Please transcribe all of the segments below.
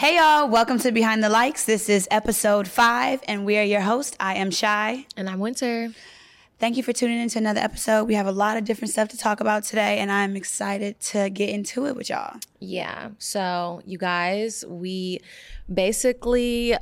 Hey y'all, welcome to Behind the Likes. This is episode five, and we are your host. I am Chy. And I'm Winter. Thank you for tuning in to another episode. We have a lot of different stuff to talk about today, and I'm excited to get into it with y'all. Yeah. So, you guys, we basically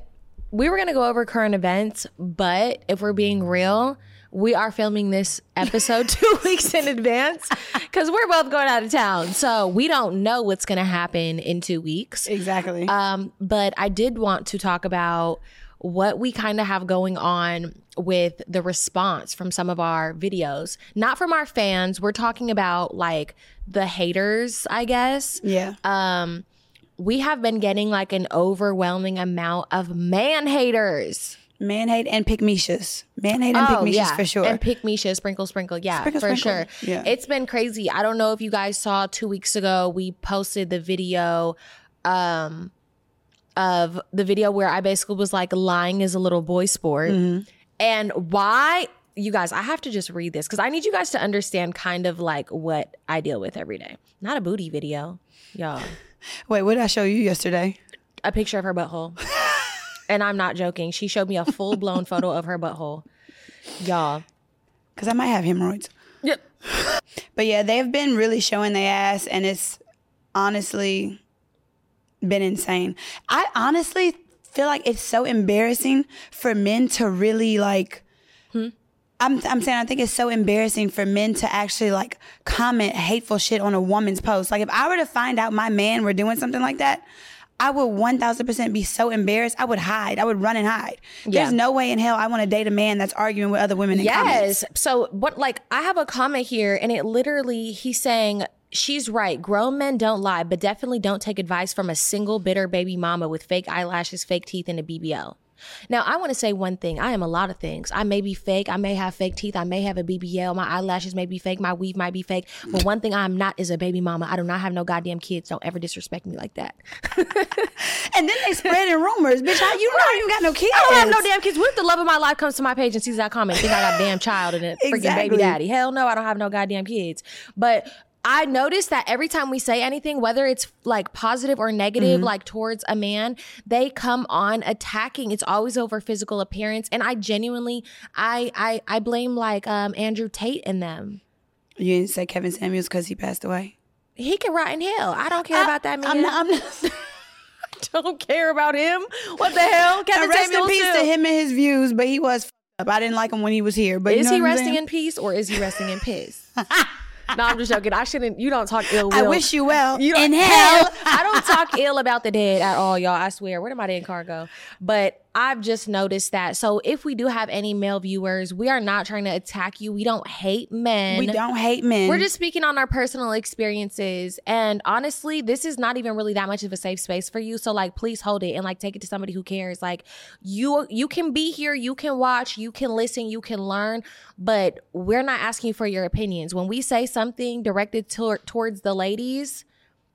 we were going to go over current events, but if we're being real, we are filming this episode two weeks in advance because we're both going out of town. So we don't know what's going to happen in two weeks. Exactly. Um, but I did want to talk about what we kind of have going on with the response from some of our videos. Not from our fans. We're talking about like the haters, I guess. Yeah. Um, we have been getting like an overwhelming amount of man haters. Man hate and pick Mishas. Man hate and pick Mishas for sure. Oh, And Misha, sprinkle, sprinkle. Yeah, Sprinkle, for sprinkle. sure. Yeah. It's been crazy. I don't know if you guys saw two weeks ago, we posted the video um of the video where I basically was like lying is a little boy sport. Mm-hmm. And why you guys, I have to just read this because I need you guys to understand kind of like what I deal with every day. Not a booty video, y'all. Wait, what did I show you yesterday? A picture of her butthole. and I'm not joking. She showed me a full blown photo of her butthole. Y'all. Because I might have hemorrhoids. Yep. But yeah, they've been really showing their ass, and it's honestly been insane. I honestly feel like it's so embarrassing for men to really like. Hmm? I'm, I'm saying I think it's so embarrassing for men to actually like comment hateful shit on a woman's post. Like if I were to find out my man were doing something like that, I would 1000% be so embarrassed. I would hide. I would run and hide. Yeah. There's no way in hell I want to date a man that's arguing with other women in comments. Yes. So what like I have a comment here and it literally he's saying she's right. Grown men don't lie, but definitely don't take advice from a single bitter baby mama with fake eyelashes, fake teeth, and a BBL. Now, I want to say one thing. I am a lot of things. I may be fake. I may have fake teeth. I may have a BBL. My eyelashes may be fake. My weave might be fake. But one thing I'm not is a baby mama. I do not have no goddamn kids. Don't ever disrespect me like that. And then they spreading rumors. Bitch, how you not even got no kids? I don't have no damn kids. What if the love of my life comes to my page and sees that comment think I got a damn child and a freaking baby daddy? Hell no, I don't have no goddamn kids. But I noticed that every time we say anything, whether it's like positive or negative, like towards a man, they come on attacking. It's always over physical appearance. And I genuinely I I I blame like um Andrew Tate and them. You didn't say Kevin Samuels because he passed away. He can rot in hell. I don't care about that man. I'm not. I'm not don't care about him. What the hell? Kevin rest in Samuels peace too. to him and his views, but he was f***ed up. I didn't like him when he was here. But you Is know he resting in peace or is he resting in piss? no, I'm just joking. I shouldn't. You don't talk ill. I will. wish you well. You don't, in hell. I don't talk ill about the dead at all, y'all. I swear. Where did my dead car go? But I've just noticed that. So if we do have any male viewers, we are not trying to attack you. We don't hate men. We don't hate men. We're just speaking on our personal experiences. And honestly, this is not even really that much of a safe space for you. So like please hold it and like take it to somebody who cares. Like you you can be here, you can watch, you can listen, you can learn, but we're not asking for your opinions. When we say something directed tor- towards the ladies,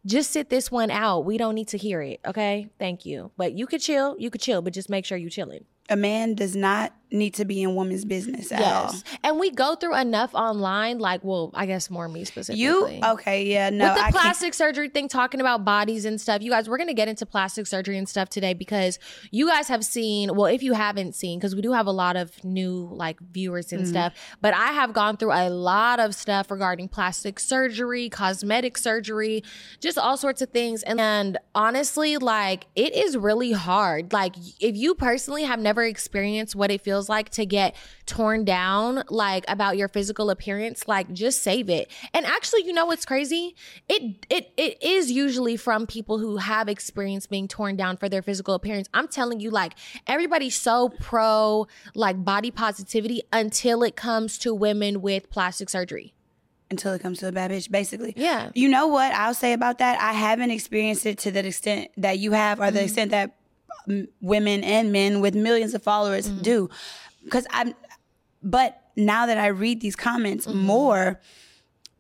just sit this one out. We don't need to hear it. Okay. Thank you. But you could chill. You could chill, but just make sure you chilling. a man does not need to be in women's business at all. And we go through enough online, like, well, I guess more me specifically. You okay? Yeah, no. with the I can't- plastic surgery thing, talking about bodies and stuff, you guys, we're gonna get into plastic surgery and stuff today because you guys have seen, well, if you haven't seen, because we do have a lot of new like viewers Mm-hmm. and stuff, but I have gone through a lot of stuff regarding plastic surgery, cosmetic surgery, just all sorts of things. And, and honestly, like it is really hard. Like if you personally have never experienced what it feels like to get torn down, like about your physical appearance, like just save it. And actually, you know what's crazy? It it it is usually from people who have experienced being torn down for their physical appearance. I'm telling you, like everybody's so pro like body positivity until it comes to women with plastic surgery. until it comes to a bad bitch, basically. Yeah. You know what I'll say about that? I haven't experienced it to the extent that you have, or the Mm-hmm. extent that women and men with millions of followers Mm-hmm. do. Because I'm, but now that I read these comments Mm-hmm. more,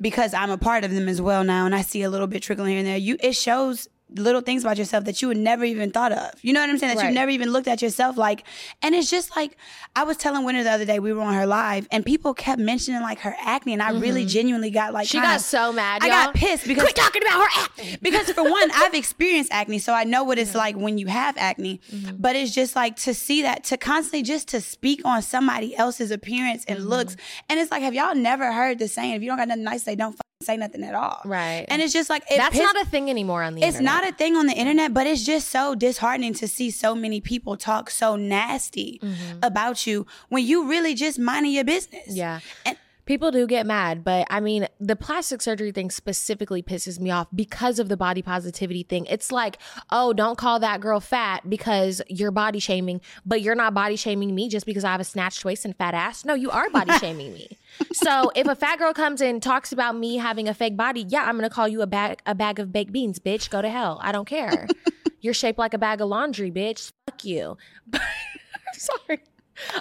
because I'm a part of them as well now, and I see a little bit trickling here and there. You, it shows little things about yourself that you would never even thought of. You know what I'm saying? That Right. you never even looked at yourself like. And it's just like I was telling Winter the other day we were on her live, and people kept mentioning like her acne, and I really genuinely got like Mm-hmm. She kinda- got so mad. I y'all. got pissed because Quit talking about her acne. because for one, I've experienced acne, so I know what it's like when you have acne. Mm-hmm. But it's just like to see that, to constantly just to speak on somebody else's appearance Mm-hmm. and looks, and it's like, have y'all never heard the saying, "If you don't got nothing nice, say don't say nothing at all. Right. And it's just like it That's piss- not a thing anymore on the it's internet. not a thing on the internet, but it's just so disheartening to see so many people talk so nasty mm-hmm. about you when you really just minding your business. Yeah. And- People do get mad, but I mean, the plastic surgery thing specifically pisses me off because of the body positivity thing. It's like, oh, don't call that girl fat because you're body shaming, but you're not body shaming me just because I have a snatched waist and fat ass. No, you are body shaming me. So if a fat girl comes and talks about me having a fake body, yeah, I'm gonna call you a bag a bag of baked beans, bitch. Go to hell. I don't care. you're shaped like a bag of laundry, bitch. Fuck you. I'm sorry.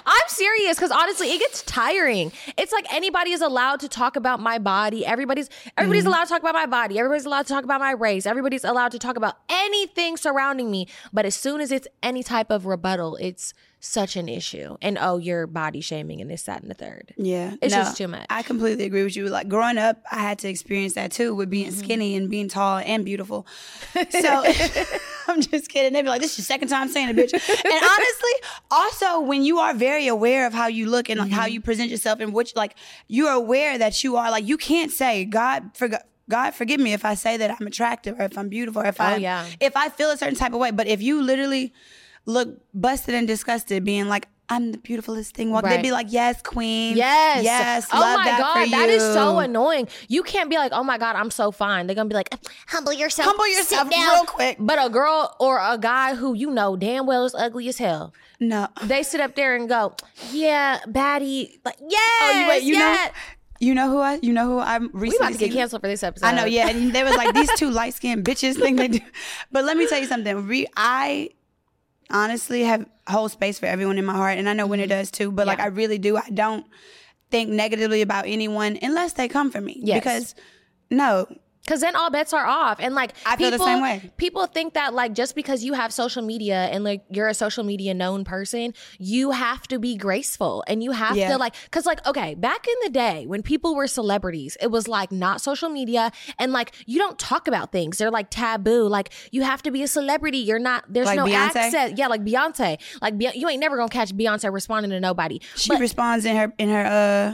I'm serious because honestly, it gets tiring. It's like anybody is allowed to talk about my body. Everybody's everybody's mm-hmm. allowed to talk about my body. Everybody's allowed to talk about my race. Everybody's allowed to talk about anything surrounding me. But as soon as it's any type of rebuttal, it's such an issue. And oh, you're body shaming and this, that, and the third. Yeah, It's just too much. I completely agree with you. Like growing up, I had to experience that too with being Mm-hmm. skinny and being tall and beautiful. So I'm just kidding. They'd be like, "This is your second time saying it, bitch." And honestly, also when you are very aware of how you look and like how Mm-hmm. you present yourself, and which like you're aware that you are like you can't say God forgot. God forgive me if I say that I'm attractive or if I'm beautiful or if I Oh, yeah. if I feel a certain type of way. But if you literally look busted and disgusted, being like, I'm the beautifulest thing walking, Right. they'd be like, Yes, queen. Yes. Yes. Oh love my that God. That is so annoying. You can't be like, oh my God, I'm so fine. They're going to be like, humble yourself. Humble yourself down." real quick. But a girl or a guy who you know damn well is ugly as hell. No. They sit up there and go, yeah, baddie. Like, yes. Oh, you wait, you yes. know you know who I you know who I'm recently We about to get seen? canceled for this episode. I know, yeah. And they was like these two light skinned bitches think they do. But let me tell you something. Re- I honestly have hold space for everyone in my heart, and I know when it does too. But like Mm-hmm. I really do. I don't think negatively about anyone unless they come for me. Yes. Because no, Cause then all bets are off, and like I feel the people, same way. People think that like just because you have social media and like you're a social media known person, you have to be graceful and you have Yeah. to like, cause like okay, back in the day when people were celebrities, it was like not social media and like you don't talk about things. They're like taboo. Like you have to be a celebrity. You're not. There's Like no Beyonce? access. Yeah, like Beyonce. Like Be- you ain't never gonna catch Beyonce responding to nobody. she But- responds in her in her uh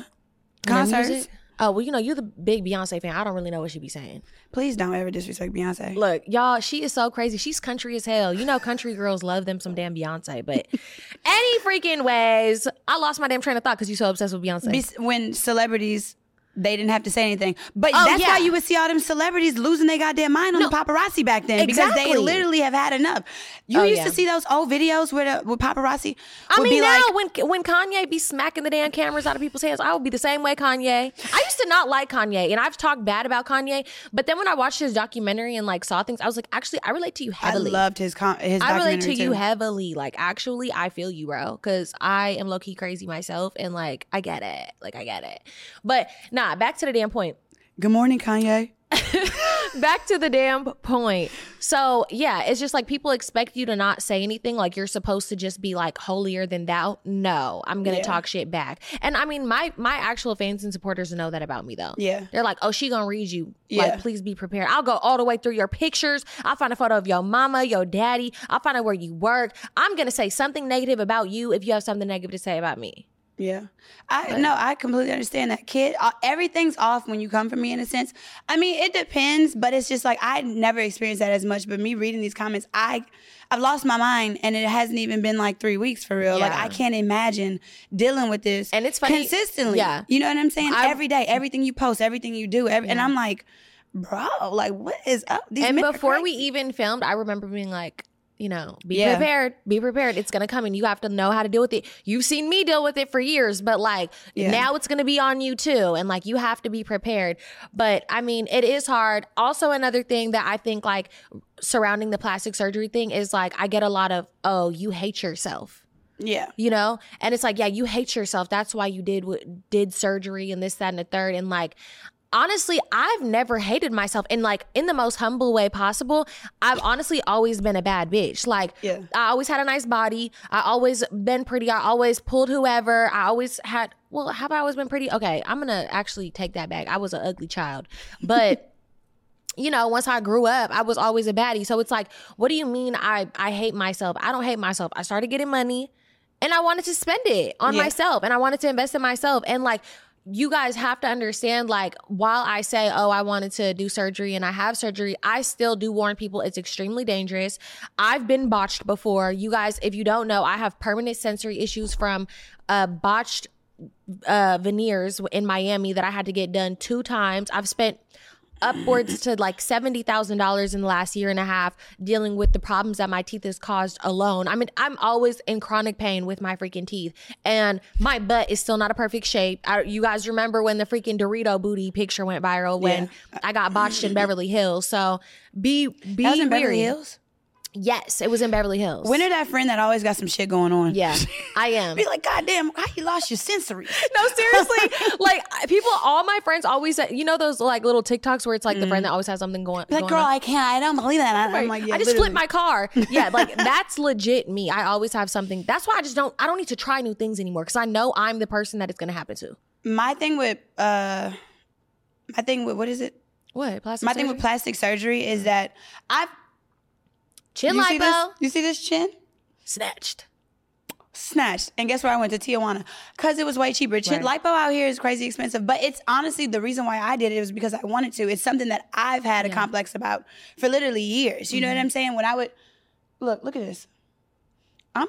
In her concerts. Oh well, you know you're the big Beyonce fan. I don't really know what she be saying. Please don't ever disrespect Beyonce. Look, y'all, she is so crazy. She's country as hell. You know, country girls love them some damn Beyonce. But any freaking ways, I lost my damn train of thought because you're so obsessed with Beyonce. Be- when celebrities they didn't have to say anything. But Oh, that's yeah. why you would see all them celebrities losing their goddamn mind on No. the paparazzi back then because they literally have had enough. You Oh, used yeah. to see those old videos where the with paparazzi I mean, be now like, when when Kanye be smacking the damn cameras out of people's hands, I would be the same way, Kanye. I used to not like Kanye, and I've talked bad about Kanye. But then when I watched his documentary and like saw things, I was like, actually, I relate to you I heavily. loved his con- his I relate to documentary, you heavily. Like, actually, I feel you, bro. Because I am low key crazy myself, and like, I get it. Like, I get it. But nah, back to the damn point. Good morning, Kanye. back to the damn point. So yeah, it's just like people expect you to not say anything. Like you're supposed to just be like holier than thou. No, I'm gonna Yeah. talk shit back. And I mean, my my actual fans and supporters know that about me though. Yeah. they're like, oh, she gonna read you. Yeah. Like, please be prepared. I'll go all the way through your pictures. I'll find a photo of your mama, your daddy. I'll find out where you work. I'm gonna say something negative about you if you have something negative to say about me. Yeah, I no, I completely understand that. Kid, uh, everything's off when you come from me in a sense. I mean, it depends, but it's just like I never experienced that as much. But me reading these comments, I I've lost my mind, and it hasn't even been like three weeks for real. Like I can't imagine dealing with this And it's funny- consistently. yeah. you know what I'm saying? I- Every day, everything you post, everything you do, every, and I'm like, bro, like what is up? These and before we even filmed, I remember being like, you know, be Yeah. prepared, be prepared. It's gonna come and you have to know how to deal with it. You've seen me deal with it for years, but like Yeah. now it's gonna be on you too. And like you have to be prepared. But I mean, it is hard. Also, another thing that I think like surrounding the plastic surgery thing is like I get a lot of, oh, you hate yourself yeah, you know and it's like yeah you hate yourself that's why you did what did surgery and this that and the third and like honestly, I've never hated myself in like in the most humble way possible. I've honestly always been a bad bitch. Like Yeah. I always had a nice body. I always been pretty. I always pulled whoever. I always had well, have I always been pretty? Okay, I'm gonna actually take that back. I was an ugly child. But you know, once I grew up, I was always a baddie. So it's like, what do you mean I I hate myself? I don't hate myself. I started getting money and I wanted to spend it on Yeah. myself and I wanted to invest in myself. And like you guys have to understand like while I say, "Oh, I wanted to do surgery and I have surgery," I still do warn people it's extremely dangerous. I've been botched before. You guys, if you don't know, I have permanent sensory issues from uh botched uh veneers in Miami that I had to get done two times. I've spent upwards to like $70,000 in the last year and a half dealing with the problems that my teeth has caused alone. I mean, I'm always in chronic pain with my freaking teeth and my butt is still not a perfect shape. I, you guys remember when the freaking Dorito booty picture went viral when I got botched in Beverly Hills. So be be That was in Beverly. Hills. Yes, it was in Beverly Hills. When are that friend that always got some shit going on? yeah, I am. Be like, God damn, how you lost your sensory? No, seriously. like people, all my friends always say, you know those like little TikToks where it's like the friend that always has something going. On. Like, going girl, on? I can't. I don't believe that. I, I'm like, yeah, I just literally. flipped my car. Yeah, like that's legit me. I always have something. That's why I just don't. I don't need to try new things anymore because I know I'm the person that it's going to happen to. My thing with uh, my thing with what is it? What plastic? My thing with plastic surgery is that I've chin you see this? lipo You see this chin? snatched. snatched. And guess where I went to Tijuana? Because it was way cheaper. Chin, Right. Lipo out here is crazy expensive, but it's honestly the reason why I did it was because I wanted to. It's something that I've had a complex about for literally years. You know Mm-hmm. what I'm saying? When I would look, look at this. I'm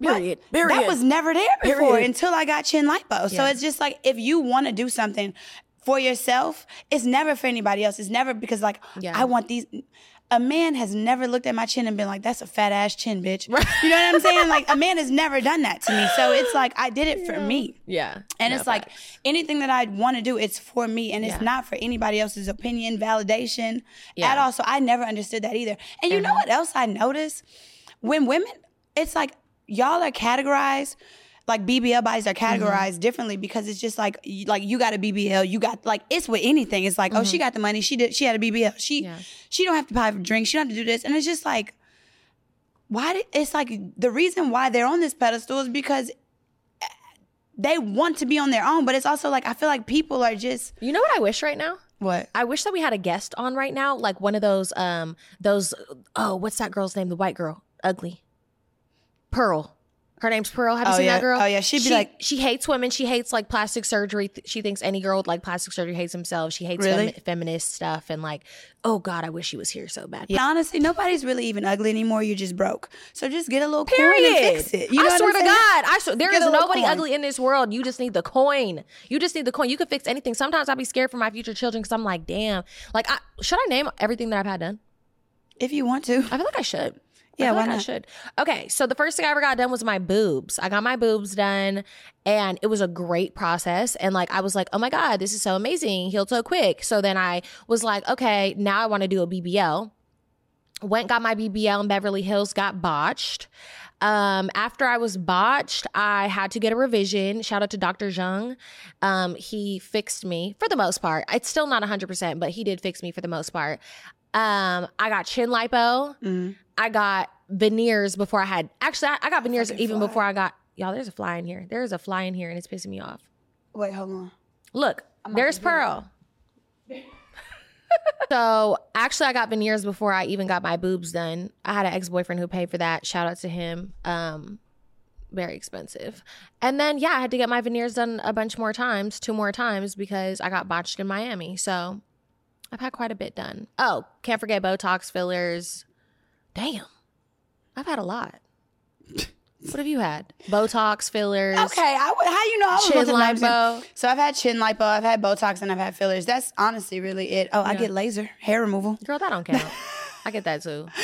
Period. That Period. was never there before Period. until I got chin lipo. So it's just like if you want to do something for yourself, it's never for anybody else. It's never because like Yeah. I want these. A man has never looked at my chin and been like, "That's a fat ass chin, bitch." Right. You know what I'm saying? Like a man has never done that to me. So it's like I did it for me. Yeah, And No it's like facts. anything that I want to do, it's for me, and it's Yeah. not for anybody else's opinion, validation Yeah. At all. So I never understood that either. And you know mm-hmm. what else I noticed? When women, it's like y'all are categorized. Like BBL bodies are Mm-hmm. categorized differently because it's just like like you got a BBL, you got like it's with anything. It's like oh she got the money, she did she had a BBL, she Mm-hmm. Yeah. she don't have to buy a drink, she don't have to do this, and it's just like why did it's like the reason why they're on this pedestal is because they want to be on their own, but it's also like I feel like people are just you know what I wish right now. what I wish that we had a guest on right now, like one of those, um, those. Oh, what's that girl's name? The white girl, ugly, Pearl. Her name's Pearl. Have you Oh, seen yeah. that girl? Oh, yeah. She'd be she, like- she hates women. She hates like plastic surgery. She thinks any girl with like plastic surgery hates himself. She hates Really? femi- feminist stuff and like, oh God, I wish she was here so bad. Yeah, honestly, nobody's really even ugly anymore. You're just broke. So just get a little coin Period. and fix it. You know I swear to? God, I swear there Get is nobody coin. ugly in this world. You just need the coin. You just need the coin. You could fix anything. Sometimes I'd be scared for my future children because I'm like, damn. Like, I, should I name everything that I've had done? If you want to. I feel like I should. Yeah, I why like I not? should. Okay, so the first thing I ever got done was my boobs. I got my boobs done, and it was a great process. And like, I was like, oh my god, this is so amazing, healed so quick. So then I was like, okay, now I want to do a BBL. Went got my BBL in Beverly Hills, got botched. Um, after I was botched, I had to get a revision. Shout out to Dr. Zhang. Um, he fixed me for the most part. It's still not 100%, but he did fix me for the most part. Um, I got chin lipo. Mm-hmm. I got veneers before I had. Actually, I, I got veneers fucking even fly. before I got. Y'all, there's a fly in here. There's a fly in here, and it's pissing me off. Wait, hold on. Look, there's Pearl. so actually, I got veneers before I even got my boobs done. I had an ex boyfriend who paid for that. Shout out to him. Um, very expensive. And then yeah, I had to get my veneers done a bunch more times, two more times because I got botched in Miami. So I've had quite a bit done. Oh, can't forget Botox fillers. Damn, I've had a lot. What have you had? Botox fillers. Okay, I would, how you know I was Chin going to numbers in- lipo. So I've had chin lipo, I've had Botox, and I've had fillers. That's honestly really it. Oh, I get laser hair removal. Girl, that don't count. I get that too.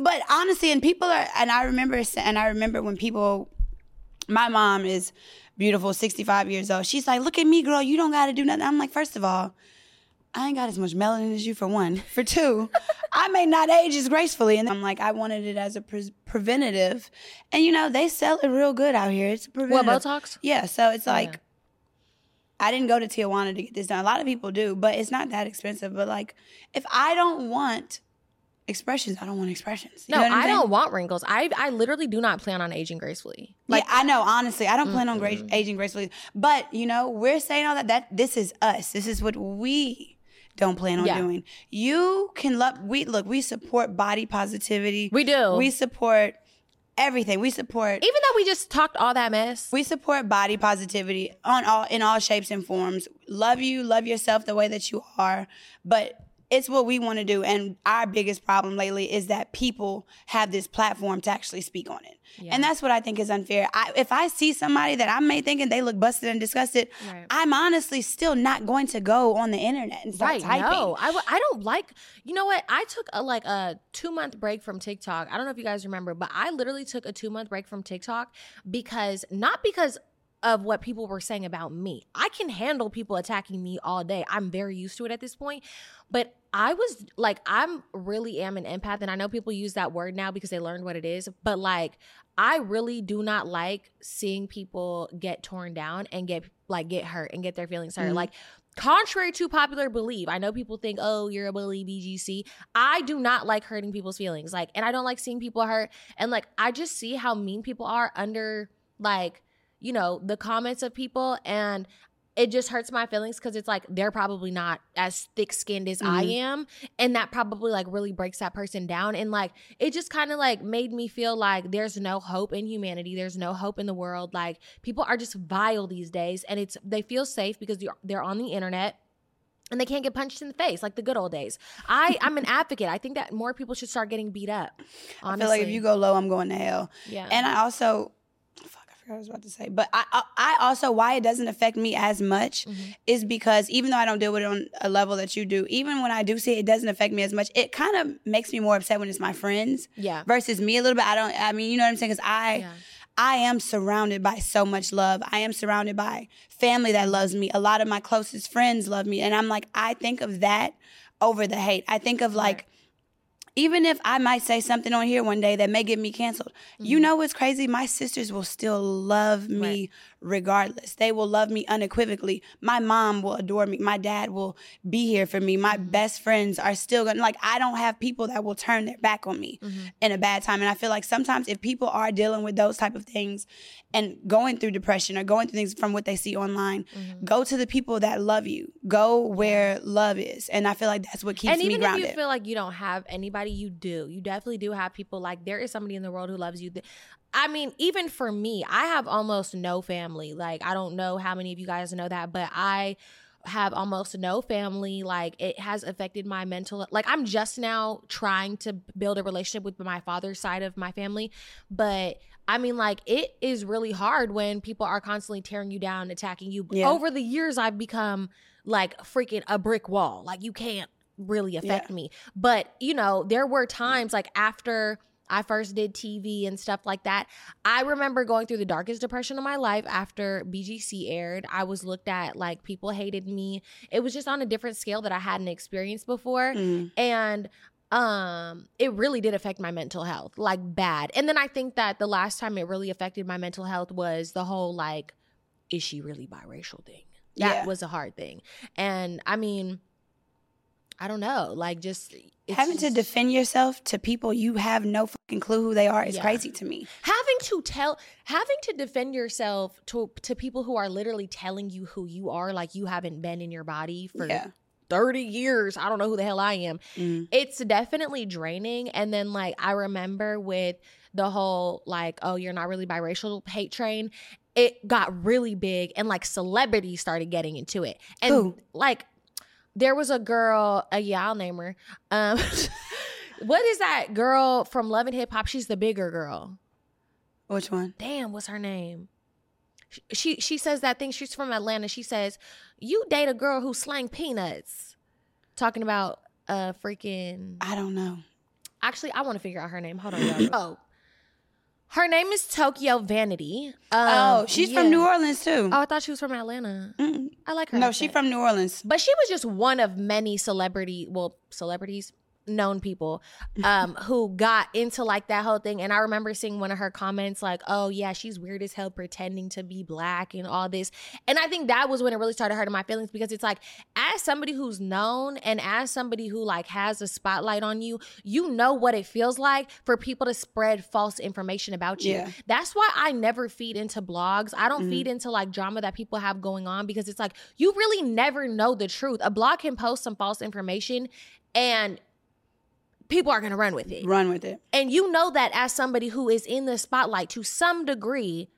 But honestly, and people are, and I remember, and I remember when people, my mom is beautiful, 65 years old. She's like, look at me, girl, you don't got to do nothing. I'm like, first of all, I ain't got as much melanin as you for one. For two, I may not age as gracefully. And I'm like, I wanted it as a pre- preventative. And you know, they sell it real good out here. It's a What preventative. Botox? Yeah, so it's like, I didn't go to Tijuana to get this done. A lot of people do, but it's not that expensive. But like, if I don't want expressions, I don't want expressions. You No, what I saying? don't want wrinkles. I I literally do not plan on aging gracefully. Like I know, honestly, I don't plan on gra- aging gracefully. But you know, we're saying all that. That this is us. This is what we don't plan on Yeah. doing. You can love. We look. We support body positivity. We do. We support everything. We support. Even though we just talked all that mess. We support body positivity on all in all shapes and forms. Love you, love yourself the way that you are, but it's what we want to do. And our biggest problem lately is that people have this platform to actually speak on it. And that's what I think is unfair. I, if I see somebody that I may thinking they look busted and disgusted, Right. I'm honestly still not going to go on the internet and start Right. typing. No, I, w- I don't like, you know what? I took a like a two month break from TikTok. I don't know if you guys remember, but I literally took a two month break from TikTok because not because of what people were saying about me. I can handle people attacking me all day. I'm very used to it at this point. But I was like, I'm really am an empath. And I know people use that word now because they learned what it is. But like, I really do not like seeing people get torn down and get like get hurt and get their feelings hurt. Mhm. Like, contrary to popular belief, I know people think, oh, you're a bully, BGC. I do not like hurting people's feelings. Like, and I don't like seeing people hurt. And like, I just see how mean people are under like, you know, the comments of people. And it just hurts my feelings because it's like they're probably not as thick skinned as I Mhm. am. And that probably like really breaks that person down. And like it just kind of like made me feel like there's no hope in humanity. There's no hope in the world. Like people are just vile these days. And it's they feel safe because they're, they're on the internet and they can't get punched in the face like the good old days. I I'm an advocate. I think that more people should start getting beat up. I feel like if you go low, I'm going to hell. yeah, And I also, I forgot what I was about to say. But I, I, I also why it doesn't affect me as much Mhm. is because even though I don't deal with it on a level that you do, even when I do see it, it doesn't affect me as much. It kind of makes me more upset when it's my friends yeah, versus me a little bit. I don't. I mean, you know what I'm saying? Because I. yeah. I am surrounded by so much love. I am surrounded by family that loves me. A lot of my closest friends love me. And I'm like, I think of that over the hate. I think of like, even if I might say something on here one day that may get me canceled, you mm-hmm. know what's crazy? My sisters will still love me Right. Regardless. They will love me unequivocally. My mom will adore me. My dad will be here for me. My mm-hmm. best friends are still gonna like I don't have people that will turn their back on me mm-hmm. in a bad time. And I feel like sometimes if people are dealing with those type of things and going through depression or going through things from what they see online, mm-hmm. go to the people that love you. Go where love is. And I feel like that's what keeps and me even if you feel like you don't have anybody, you do. You definitely do have people. Like there is somebody in the world who loves you. I mean, even for me, I have almost no family. Like I don't know how many of you guys know that, but I have almost no family. Like it has affected my mental like i'm just now trying to build a relationship with my father's side of my family but i mean like it is really hard when people are constantly tearing you down attacking you. Yeah. over the years i've become like freaking a brick wall. Like you can't really affect me. But you know there were times like after I first did TV and stuff like that. I remember going through the darkest depression of my life after BGC aired. I was looked at like people hated me. It was just on a different scale that I hadn't experienced before. Mm. And um it really did affect my mental health like bad. And then I think that the last time it really affected my mental health was the whole like is she really biracial thing. That Yeah. was a hard thing. And I mean I don't know, like just it's Having to defend yourself to people you have no fucking clue who they are is Yeah. crazy to me. having to tell having to defend yourself to to people who are literally telling you who you are like you haven't been in your body for Yeah. 30 years i don't know who the hell i am Mm. it's definitely draining and then like i remember with the whole like oh you're not really biracial hate train it got really big and like celebrities started getting into it and Who? like there was a girl a yeah i'll name her um what is that girl from love and hip hop she's the bigger girl Which one? damn, what's her name? She, she she says that thing. She's from Atlanta. She says, "You date a girl who slang peanuts." Talking about uh freaking. I don't know. Actually, I want to figure out her name. Hold on. y'all. oh, her name is Tokyo Vanity. Um, oh, she's yeah. from New Orleans too. Oh, I thought she was from Atlanta. Mm. I like her. No, accent. she from New Orleans. But she was just one of many celebrity, well, celebrities, known people um who got into like that whole thing. And i remember seeing one of her comments like oh yeah she's weird as hell pretending to be black and all this. And i think that was when it really started hurting my feelings because it's like as somebody who's known and as somebody who like has a spotlight on you you know what it feels like for people to spread false information about you. Yeah. that's why i never feed into blogs. I don't Mhm. feed into like drama that people have going on because it's like you really never know the truth. A blog can post some false information and people are going to run with it. Run with it. And you know that as somebody who is in the spotlight to some degree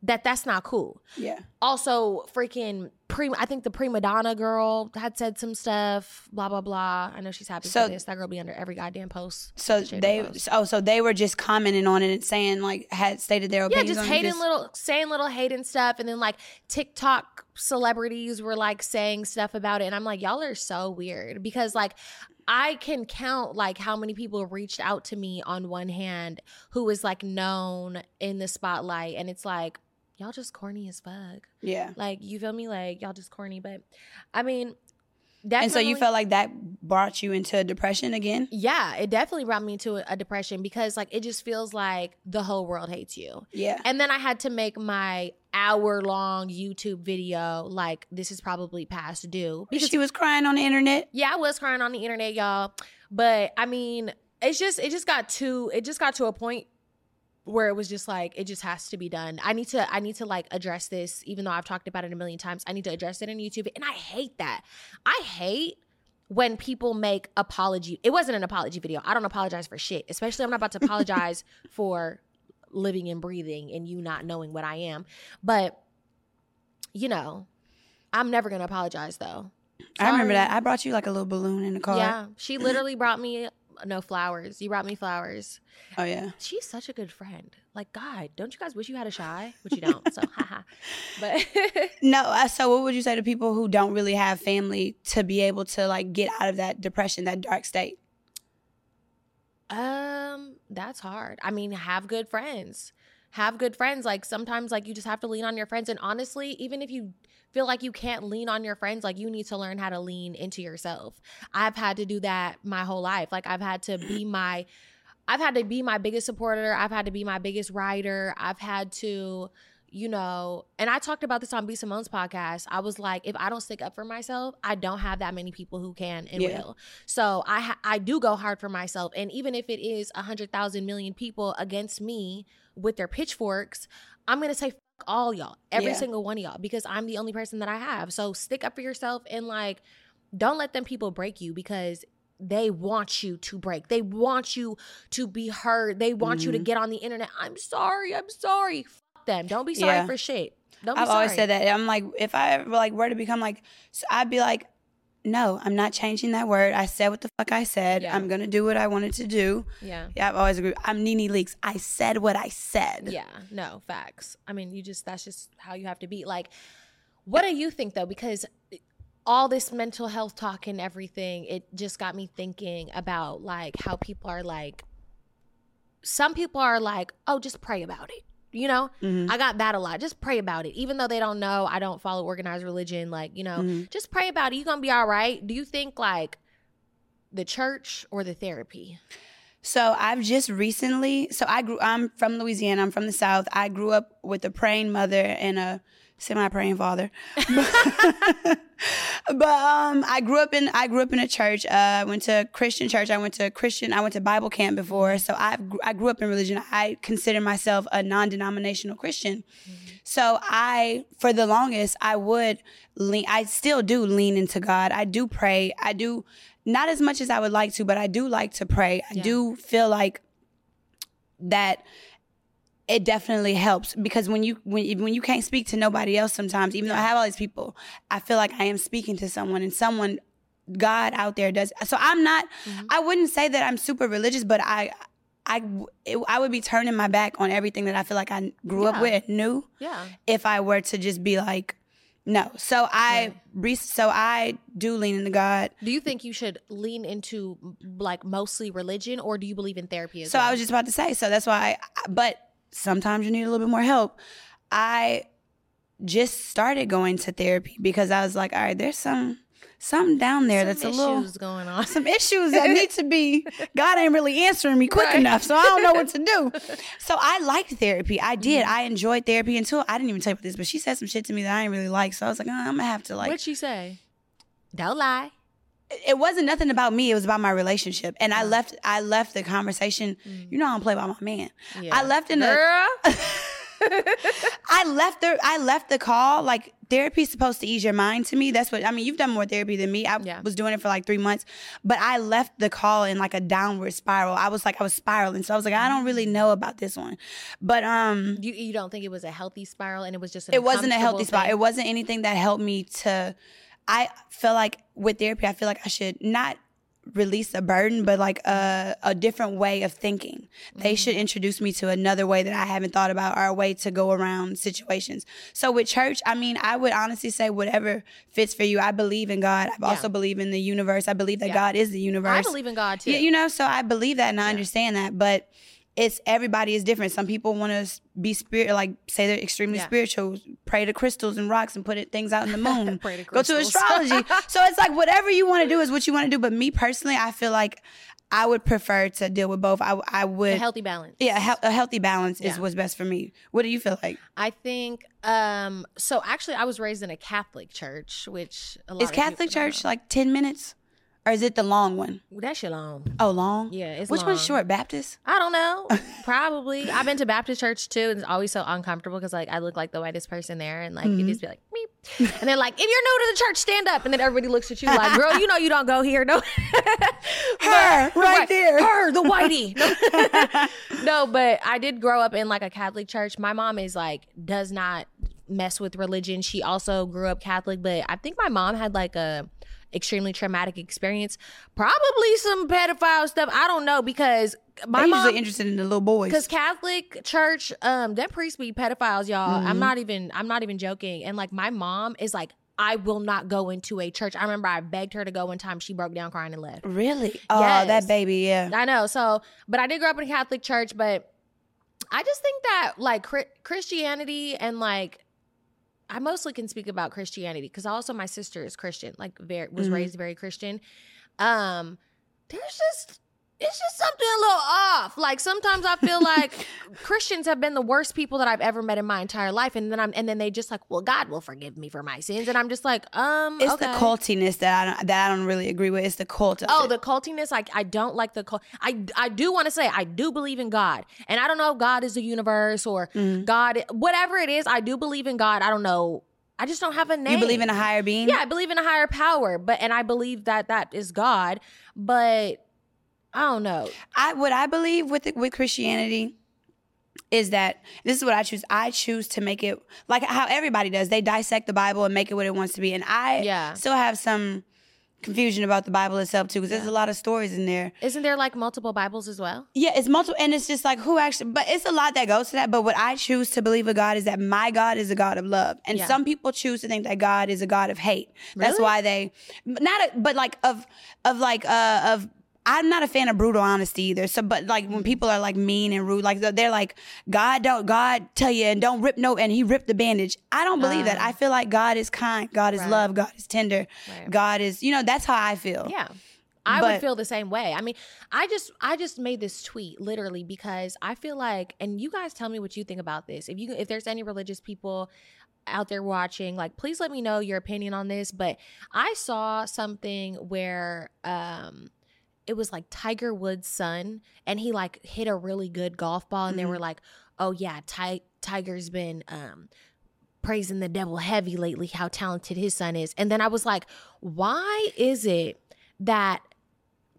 that that's not cool. Yeah. Also freaking pre I think the prima donna girl had said some stuff blah blah blah. I know she's happy So- for this. That girl be under every goddamn post. So they post. oh so they were just commenting on it and saying like had stated their opinions. Yeah, just hating little, saying little hating stuff, and then like TikTok celebrities were like saying stuff about it, and I'm like, y'all are so weird because like I can count like how many people reached out to me on one hand who was like known in the spotlight, and it's like y'all just corny as fuck. Yeah. Like you feel me? Like y'all just corny, but I mean, And so you felt like that brought you into depression again? yeah, it definitely brought me into a, a depression because like it just feels like the whole world hates you. Yeah. And then I had to make my hour long YouTube video like this is probably past due. Because she was crying on the internet. yeah, I was crying on the internet, y'all. But I mean, it's just it just got to it just got to a point where it was just like it just has to be done. I need to I need to like address this even though I've talked about it a million times. I need to address it on YouTube and I hate that. I hate when people make apology. It wasn't an apology video. I don't apologize for shit. Especially I'm not about to apologize for living and breathing and you not knowing what I am. But you know, I'm never going to apologize though. I remember that. I brought you like a little balloon in the car. Yeah, she literally brought me no flowers. You brought me flowers. Oh yeah. She's such a good friend. Like God, don't you guys wish you had a Chy? Which you don't. So haha. But No, uh, so what would you say to people who don't really have family to be able to like get out of that depression, that dark state? um, that's hard. I mean, have good friends. Have good friends. Like sometimes, like you just have to lean on your friends. And honestly, even if you feel like you can't lean on your friends, like you need to learn how to lean into yourself. I've had to do that my whole life. Like I've had to be my I've had to be my biggest supporter. I've had to be my biggest writer. I've had to, you know, and I talked about this on B Simone's podcast. I was like, if I don't stick up for myself, I don't have that many people who can and Yeah. will. So I ha- I do go hard for myself, and even if it is a hundred thousand million people against me with their pitchforks, I'm gonna say fuck all y'all, every Yeah. single one of y'all, because I'm the only person that I have. So stick up for yourself and like, don't let them people break you because they want you to break. They want you to be heard. They want you to Mhm. get on the internet. I'm sorry. I'm sorry. Them. Don't be sorry Yeah. for shit. Don't I've sorry. always said that. I'm like, if I ever like were to become like, so I'd be like, no, I'm not changing that word. I said what the fuck I said. Yeah. I'm gonna do what I wanted to do. Yeah. Yeah, I've always agreed. I'm NeNe Leakes. I said what I said. Yeah. No, facts. I mean, you just, that's just how you have to be. Like, what do you think though? Because all this mental health talk and everything, it just got me thinking about like how people are like, some people are like, oh, just pray about it. You know, Mhm. I got that a lot. Just pray about it. Even though they don't know, I don't follow organized religion. Like, you know, Mhm. just pray about it. You're going to be all right. Do you think like the church or the therapy? So I've just recently. So I grew. I'm from Louisiana. I'm from the South. I grew up with a praying mother and a semi-praying father. but um, I grew up in. I grew up in a church. Uh, I went to Christian church. I went to Christian. I went to Bible camp before. So I I grew up in religion. I consider myself a non-denominational Christian. So I, for the longest, I would lean. I still do lean into God. I do pray. I do not as much as I would like to, but I do like to pray. I Yeah. do feel like that it definitely helps because when you when when you can't speak to nobody else sometimes even though I have all these people I feel like I am speaking to someone and someone God out there does so I'm not Mhm. I wouldn't say that I'm super religious but I I it, I would be turning my back on everything that I feel like I grew Yeah. up with and knew Yeah. if I were to just be like no so I re- so I do lean into God Do you think you should lean into like mostly religion or do you believe in therapy as So well? I was just about to say, so that's why, I, but sometimes you need a little bit more help. I just started going to therapy because I was like, all right, there's some something down there Some that's a issues little going on. some issues that need to be God ain't really answering me quick Right. enough, so I don't know what to do. So I liked therapy. I did. Mm-hmm. I enjoyed therapy until I didn't even tell you about this, but she said some shit to me that I didn't really like. So I was like, oh, I'm gonna have to like. What'd she say? Don't lie. It wasn't nothing about me. It was about my relationship, and I left. I left the conversation. You know, I don't play by my man. I left in the. Girl. I left the I left the call like therapy's supposed to ease your mind to me. That's what I mean. You've done more therapy than me. I Yeah. was doing it for like three months, but I left the call in like a downward spiral. I was like I was spiraling, so I was like I don't really Mm. know about this one, but um, You you don't think it was a healthy spiral and it was just it wasn't a healthy spot. It wasn't anything that helped me to. I feel like with therapy, I feel like I should not release a burden, but like a, a different way of thinking. They should Mm-hmm. introduce me to another way that I haven't thought about or a way to go around situations. So with church, I mean, I would honestly say whatever fits for you. I believe in God. I also believe in the universe. I believe that Yeah. God is the universe. I believe in God too. Yeah, you know, so I believe that and I understand that, but it's everybody is different. Some people want to be spirit, like say they're extremely Yeah. spiritual, pray to crystals and rocks and put it, things out in the moon. To Go to astrology. so it's like whatever you want to do is what you want to do. But me personally, I feel like I would prefer to deal with both. I I would. a healthy balance. yeah, a, hel- a healthy balance is what's best for me. What do you feel like? I think um so actually I was raised in a Catholic church, which a lot Is Catholic church like ten minutes, or is it the long one? know. that shit long. Oh, long. Yeah, it's Which one's short? Baptist. I don't know. Probably. I've been to Baptist church too, and it's always so uncomfortable because like I look like the whitest person there, and like Mm-hmm. you just be like meep, and then like if you're new to the church, stand up, and then everybody looks at you like, girl, you know you don't go here, no. Her, right there. Her, the whitey. No. no, but I did grow up in like a Catholic church. My mom is like does not mess with religion. She also grew up Catholic, but I think my mom had like a extremely traumatic experience. Probably some pedophile stuff. I don't know because my They're mom usually interested in the little boys. because Catholic church, um, that priests be pedophiles, y'all. Mm-hmm. I'm not even, I'm not even joking. And like my mom is like, I will not go into a church. I remember I begged her to go one time. She broke down crying and left. Really? Oh, Yes. that baby, yeah. I know. So, but I did grow up in a Catholic church, but I just think that like Christianity and like I mostly can speak about Christianity because also my sister is Christian, like very was Mhm. raised very Christian. Um, there's just it's just something a little off. Like sometimes I feel like Christians have been the worst people that I've ever met in my entire life, and then I'm and then they just like, well, God will forgive me for my sins, and I'm just like, um, It's okay. the cultiness that I don't, that I don't really agree with. It's the cult of Oh, it. the cultiness. Like I don't like the cult. I I do want to say I do believe in God, and I don't know if God is the universe or Mm. God, whatever it is. I do believe in God. I don't know. I just don't have a name. you believe in a higher being? Yeah, I believe in a higher power, but and I believe that that is God, but I don't know. I what I believe with with Christianity is that this is what I choose. I choose to make it like how everybody does. They dissect the Bible and make it what it wants to be. And I Yeah. still have some confusion about the Bible itself too, because there's a lot of stories in there. Isn't there like multiple Bibles as well? Yeah, it's multiple, and it's just like who actually. But it's a lot that goes to that. But what I choose to believe of God is that my God is a God of love, and Yeah. some people choose to think that God is a God of hate. That's why they not, a, but like of of like uh of. I'm not a fan of brutal honesty either. So, but like when people are like mean and rude, like they're like, God don't, God tell you and don't rip no, and he ripped the bandage. I don't believe that. I feel like God is kind, God is Uh. Right. love, God is tender, Right. God is, you know, that's how I feel. Yeah. I But- would feel the same way. I mean, I just I just made this tweet literally because I feel like and you guys tell me what you think about this. If you if there's any religious people out there watching, like please let me know your opinion on this, but I saw something where um it was like Tiger Woods' son and he like hit a really good golf ball and they Mhm. were like, "Oh yeah, Ti- Tiger's been um praising the devil heavy lately how talented his son is." And then I was like, "Why is it that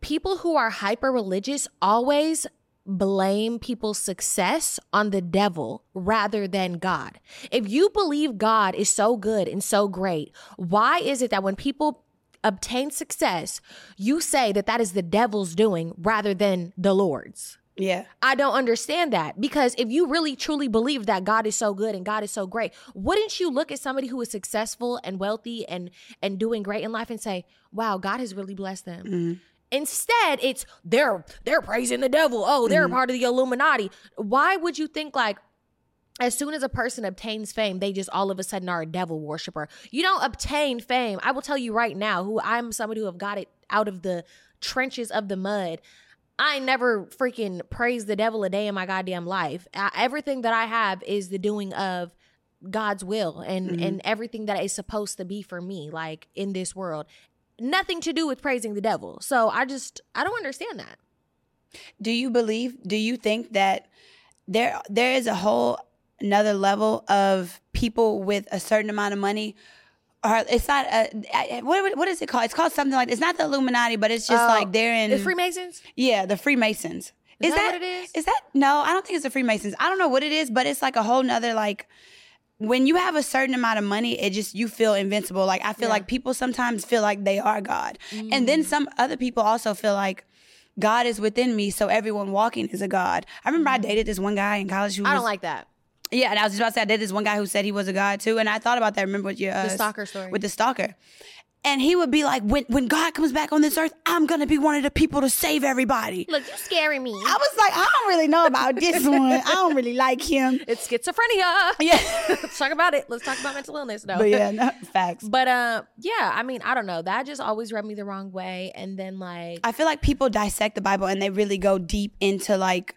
people who are hyper religious always blame people's success on the devil rather than God. If you believe God is so good and so great, why is it that when people obtain success, you say that that is the devil's doing rather than the Lord's? Yeah. I don't understand that because if you really truly believe that God is so good and God is so great, wouldn't you look at somebody who is successful and wealthy and and doing great in life and say, "Wow, God has really blessed them." Mhm. Instead, it's they're they're praising the devil. Oh, they're a part of the Illuminati. Why would you think like as soon as a person obtains fame, they just all of a sudden are a devil worshiper. You don't obtain fame. I will tell you right now, who I'm somebody who have got it out of the trenches of the mud. I never freaking praise the devil a day in my goddamn life. I, everything that I have is the doing of God's will and Mhm. and everything that is supposed to be for me, like in this world. Nothing to do with praising the devil. So I just I don't understand that. Do you believe? Do you think that there there is a whole another level of people with a certain amount of money? Or it's not a what what is it called? It's called something like it's not the Illuminati, but it's just Oh, like they're in The Freemasons? yeah the Freemasons. Is, that, what it is? Is that no? I don't think it's the Freemasons. I don't know what it is, but it's like a whole nother like when you have a certain amount of money, it just you feel invincible. Like I feel Yeah. like people sometimes feel like they are God, and Mm. then some other people also feel like God is within me, so everyone walking is a God. I remember I dated this one guy in college who Mm. I was, don't like that. Yeah, and I was just about to say I did this one guy who said he was a God too, and I thought about that. Remember with your uh, The stalker story. with the stalker. And he would be like, when when God comes back on this earth, I'm gonna be one of the people to save everybody. Look, you scaring me. I was like, I don't really know about this one. I don't really like him. It's schizophrenia. Yeah. Let's talk about it. Let's talk about mental illness though. but yeah, no, facts. But uh yeah, I mean, I don't know. That just always rubbed me the wrong way. And then like I feel like people dissect the Bible and they really go deep into like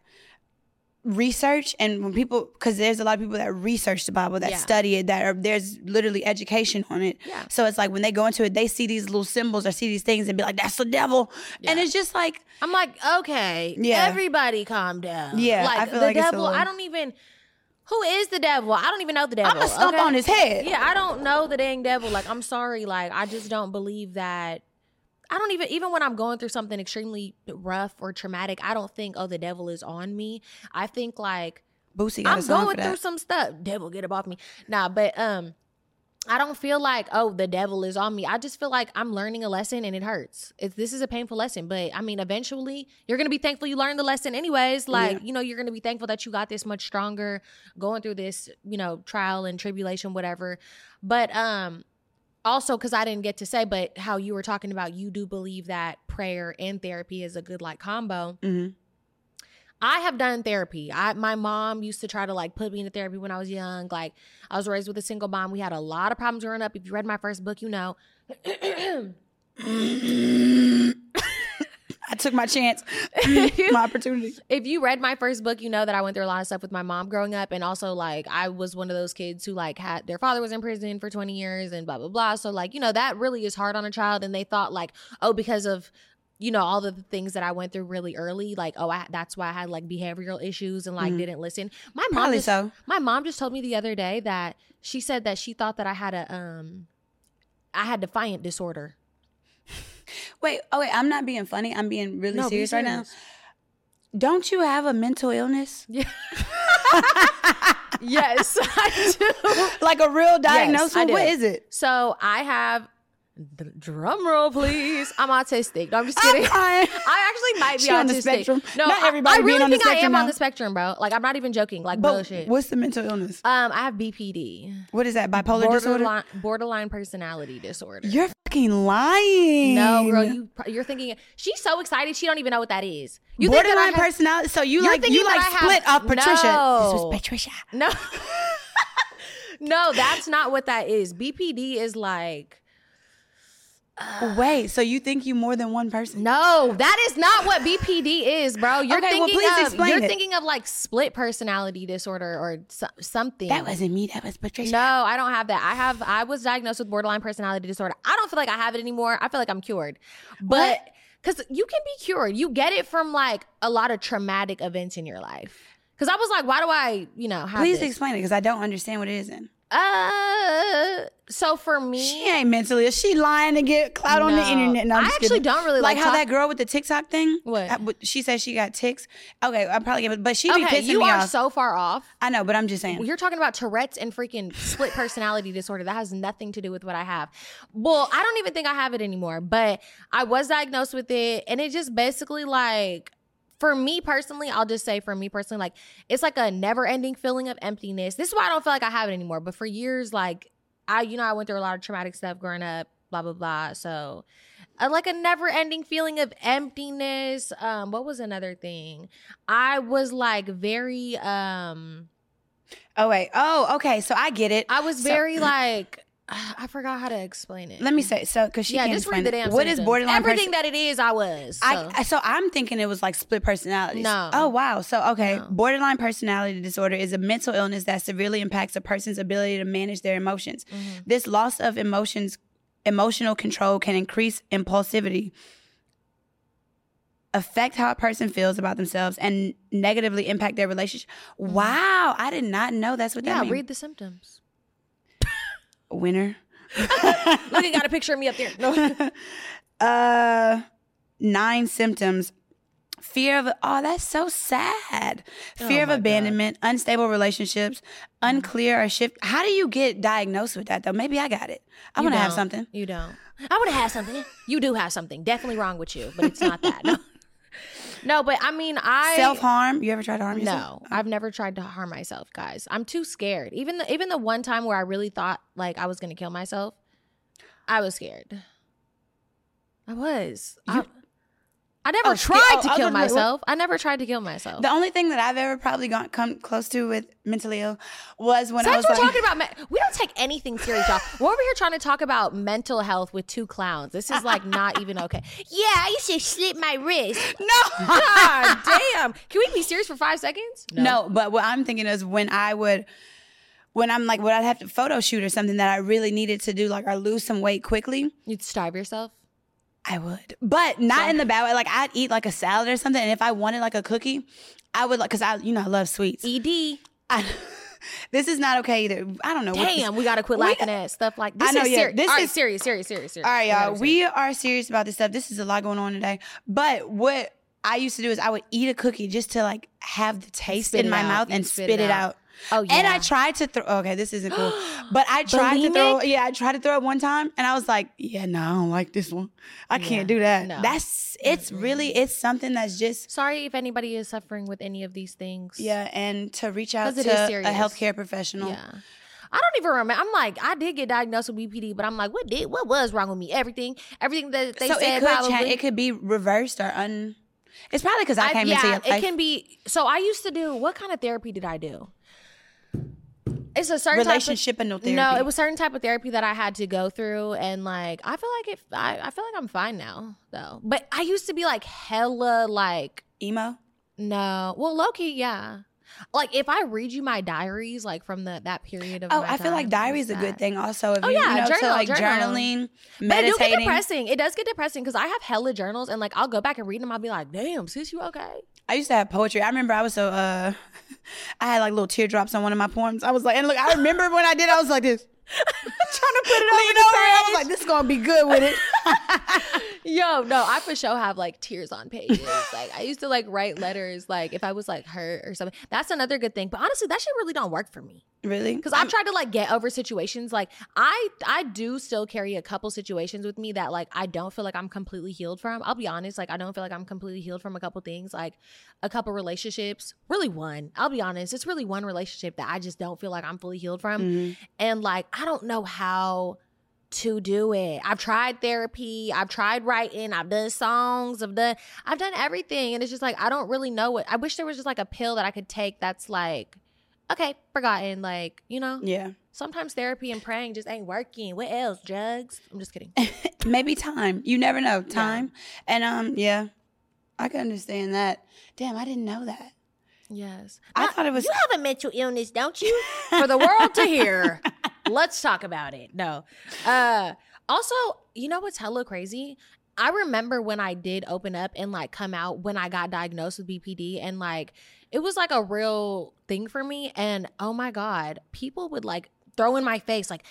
research and when people because there's a lot of people that research the bible that Yeah. study it that are there's literally education on it Yeah. so it's like when they go into it they see these little symbols or see these things and be like that's the devil yeah. and it's just like I'm like, okay, Yeah. everybody calm down. Yeah, Like I feel the like devil, little- I don't even who is the devil? I don't even know the devil. i'm gonna stomp okay? on his head Yeah, I don't know the dang devil. Like, I'm sorry. Like, I just don't believe that. I don't even, even when I'm going through something extremely rough or traumatic, I don't think, oh, the devil is on me. I think, like, Boosie I'm going through some stuff. Devil, get up off me. Nah, but, um, I don't feel like, oh, the devil is on me. I just feel like I'm learning a lesson and it hurts. It's, this is a painful lesson, but I mean, eventually you're going to be thankful you learned the lesson anyways. Like, Yeah. you know, you're going to be thankful that you got this much stronger going through this, you know, trial and tribulation, whatever. But, um, also because I didn't get to say, but how you were talking about, you do believe that prayer and therapy is a good like combo. Mhm. I have done therapy. I my mom used to try to like put me into therapy when I was young. Like I was raised with a single mom. We had a lot of problems growing up. If you read my first book, you know. took my chance my opportunity if you read my first book, you know that I went through a lot of stuff with my mom growing up, and also like I was one of those kids who like had their father was in prison for twenty years and blah blah blah. So like you know that really is hard on a child, and they thought like oh because of you know all of the things that I went through really early, like oh I, that's why I had like behavioral issues and like Mhm. didn't listen. My mom probably just, so My mom just told me the other day that she said that she thought that I had a um I had defiant disorder. Wait oh wait i'm not being funny. I'm being really No, be serious right now. don't you have a mental illness? Yeah. yes, I do. like a real diagnosis I what is it? So I have d- drum roll, please. I'm autistic. No, I'm just kidding. crying. I actually might be on the spectrum. No, Not I- everybody I, being really on the think I am spectrum on the spectrum, bro. Like I'm not even joking. Like But bullshit. what's the mental illness? Um, I have BPD, What is that? Bipolar disorder? borderline borderline personality disorder. You're fucking lying. no, girl, you you're thinking she's so excited she don't even know what that is. You think that I borderline have- personality. So you like you like I have- split up Patricia. This was Patricia. No. no, that's not what that is. BPD is like Wait, so you think you more than one person? No, that is not what BPD is, bro. You're Okay, well, thinking please of you're it. thinking of like split personality disorder or so- something. That wasn't me. That was Patricia. No, I don't have that. I have I was diagnosed with borderline personality disorder. I don't feel like I have it anymore. I feel like I'm cured. But cuz you can be cured. You get it from like a lot of traumatic events in your life. Cuz I was like, why do I, you know, have Please this? explain it because I don't understand what it is. In Uh so for me she ain't mentally. Is she lying to get clout on the internet? No, I actually kidding. don't really like like how talk- that girl with the TikTok thing. What? Uh, but She said she got ticks. Okay, I'm probably gonna. But she be Okay, pissing you me are off. so far off. I know, but I'm just saying. You're talking about Tourette's and freaking split personality disorder. That has nothing to do with what I have. Well, I don't even think I have it anymore, but I was diagnosed with it. And it just basically like, for me personally, I'll just say for me personally, like, it's like a never ending feeling of emptiness. This is why I don't feel like I have it anymore. But for years, like, I, you know, I went through a lot of traumatic stuff growing up, blah, blah, blah. So, uh, like a never ending feeling of emptiness. Um, what was another thing? I was like very, um, Oh wait. Oh, okay. So I get it. I was So- very like I forgot how to explain it. Let me say so because she yeah, can't just explain read the it. What is borderline Everything person- that it is, I was. So. I, so I'm thinking it was like split personalities. No. Oh wow. So okay, No. borderline personality disorder is a mental illness that severely impacts a person's ability to manage their emotions. Mhm. This loss of emotions, emotional control, can increase impulsivity, affect how a person feels about themselves, and negatively impact their relationship. Wow, I did not know that's what that Mm-hmm. yeah, read the symptoms. Winner. Look, I got a picture of me up there. No. uh nine symptoms fear of oh that's so sad Oh fear of my God. abandonment unstable relationships unclear or shift how do you get diagnosed with that though maybe i got it i You want to have something You don't. I would have had something. You do have something. Definitely wrong with you, but it's not that. No, no but I mean, I self-harm you ever tried to harm yourself No, I've never tried to harm myself, guys. I'm too scared. Even the, even the one time where I really thought like I was gonna kill myself, I was scared. I was. You- I never Oh, tried oh, to kill was like, what- myself. I never tried to kill myself. the only thing that i've ever probably gone come close to with mentally ill was when i Since was we're like talking about, we don't take anything serious, y'all. We're over here trying to talk about mental health with two clowns. This is like not even okay. Yeah, I used to slit my wrist. no God damn. Can we be serious for five seconds? No. but what I'm thinking is when I would, when I'm like, would I have to photo shoot or something that I really needed to do, like, I lose some weight quickly? You'd starve yourself. I would, but not So- in the bad way. Like, I'd eat like a salad or something, and if I wanted like a cookie, I would like, cause I, you know, I love sweets. ED. I, this is not okay either. I don't know. Damn, we gotta quit We- laughing at stuff like this. I know, is yeah, serious. this right, is- serious, serious, serious, serious. All right, We y'all. We are serious about this stuff. This is a lot going on today. But what I used to do is I would eat a cookie just to like have the taste Spit in my out. mouth and spit spit, it it out. Oh yeah. And I tried to throw. Okay, this isn't cool. But I tried to throw. Yeah, I tried to throw it one time, and I was like, "Yeah, no, I don't like this one. I Yeah, can't do that." no. That's it's really it's something that's just Sorry if anybody is suffering with any of these things. yeah, and to reach out to a healthcare professional. Yeah. I don't even remember. I'm like, I did get diagnosed with BPD, but I'm like, what did, what was wrong with me? Everything, everything that they so said it could probably. change. It could be reversed or un. It's probably because I, I- came yeah, into your life. it can be. So I used to do. What kind of therapy did I do? It's a certain relationship and no Type therapy. of, no, it was certain type of therapy that I had to go through, and like I feel like if I, I feel like I'm fine now though. But I used to be like hella like emo. no, well, Loki, yeah. Like if I read you my diaries, like from the that period of Oh, I feel like time, diary is a good thing. Also, if Oh, you, yeah, you know, to like journal. journaling, But it do get meditating. depressing. It does get depressing because I have hella journals and like I'll go back and read them. I'll be like, damn, sis, you okay? I used to have poetry. I remember I was so uh I had like little teardrops on one of my poems. I was like, and look, I remember when I did, I was like this. trying to put it Lean over, over. I was like, this is gonna be good with it. Yo, no, I for sure have like tears on pages. like I used to like write letters like if I was like hurt or something. That's another good thing. But honestly, that shit really don't work for me. really? Because I've tried to like get over situations. Like I I do still carry a couple situations with me that like I don't feel like I'm completely healed from. I'll be honest, like I don't feel like I'm completely healed from a couple things, like a couple relationships. Really one. I'll be honest, it's really one relationship that I just don't feel like I'm fully healed from. Mhm. And like I don't know how to do it. I've tried therapy, I've tried writing, I've done songs, I've done I've done everything and it's just like I don't really know what I wish there was just like a pill that I could take that's like okay, forgotten like, you know? Yeah. Sometimes therapy and praying just ain't working. What else? Drugs? I'm just kidding. Maybe time. You never know. Time. And um, yeah. I can understand that. Damn, I didn't know that. Yes. I thought it was You have a mental illness, don't you? For the world to hear. Let's talk about it. No. Uh also, you know what's hella crazy? I remember when I did open up and like come out when I got diagnosed with BPD and like it was like a real thing for me and oh my god, people would like throw in my face like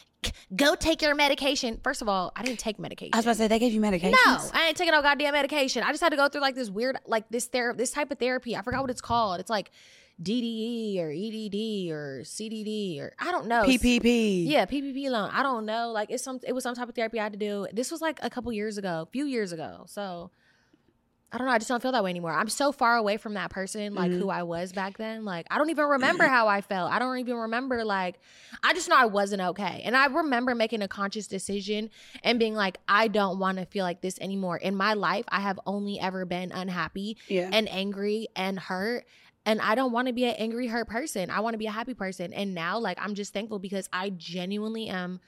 go take your medication. First of all, I didn't take medication. I was about to say they gave you medication. No, I ain't taking no goddamn medication. I just had to go through like this weird, like this ther- this type of therapy. I forgot what it's called. It's like DDE or EDD or CDD or I don't know. PPP. Yeah, PPP loan. I don't know. Like it's some. It was some type of therapy I had to do. This was like a couple years ago, a few years ago. So I don't know. I just don't feel that way anymore. I'm so far away from that person, like Mhm. who I was back then. Like I don't even remember how I felt. I don't even remember. Like I just know I wasn't okay. And I remember making a conscious decision and being like, I don't want to feel like this anymore. In my life, I have only ever been unhappy Yeah. and angry and hurt. And I don't want to be an angry hurt person. I want to be a happy person. And now like I'm just thankful because I genuinely am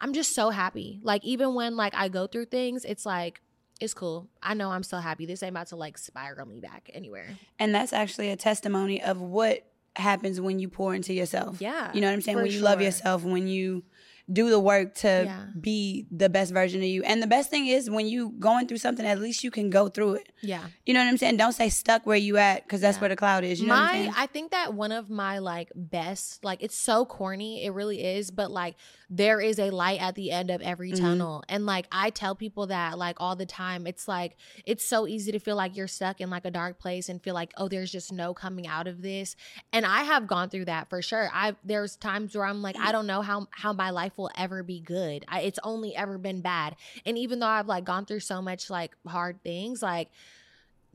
I'm just so happy. Like even when like I go through things, it's like it's cool. I know I'm still happy. This ain't about to like spiral me back anywhere. And that's actually a testimony of what happens when you pour into yourself. Yeah, You know what I'm saying? When you love yourself, when you do the work to Yeah. be the best version of you. And the best thing is when you going through something, at least you can go through it. Yeah. You know what I'm saying? Don't say stuck where you at because that's Yeah. where the cloud is. You know my? I think that one of my like best like it's so corny it really is but like there is a light at the end of every Mhm. tunnel. And like I tell people that like all the time it's like it's so easy to feel like you're stuck in like a dark place and feel like oh there's just no coming out of this. And I have gone through that for sure. I there's times where I'm like I don't know how how my life will ever be good. I, it's only ever been bad. And even though I've like gone through so much like hard things like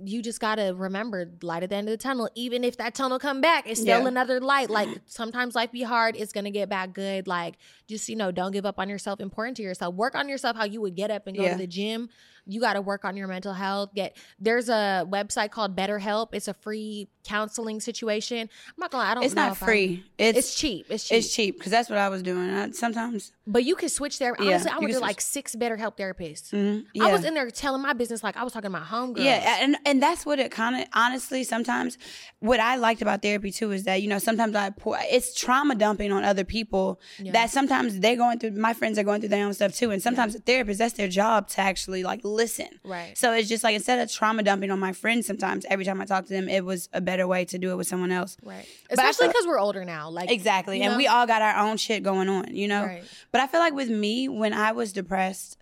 you just gotta remember light at the end of the tunnel even if that tunnel come back it's still Yeah. another light. Like mm-hmm. sometimes life be hard it's gonna get back good. Like just you know don't give up on yourself important to yourself. Work on yourself how you would get up and go Yeah. to the gym you got to work on your mental health get there's a website called betterhelp. It's a free counseling situation. I'm not gonna i don't it's know not free. It's it's cheap it's cheap it's cheap. because that's what I was doing. I, sometimes. But you can switch there Yeah, honestly i you went to like six betterhelp therapists. Mm-hmm. i was in there telling my business like i was talking to my homegirl Yeah, and and that's what it kind of honestly sometimes what I liked about therapy too is that you know sometimes I pour it's trauma dumping on other people Yeah. that sometimes they're going through my friends are going through their own stuff too and sometimes the therapist that's their job to actually like listen. right So it's just like instead of trauma dumping on my friends sometimes every time I talk to them it was a better way to do it with someone else. right especially because we're older now like Exactly. And know? we all got our own shit going on, you know? Right. But I feel like with me, when I was depressed,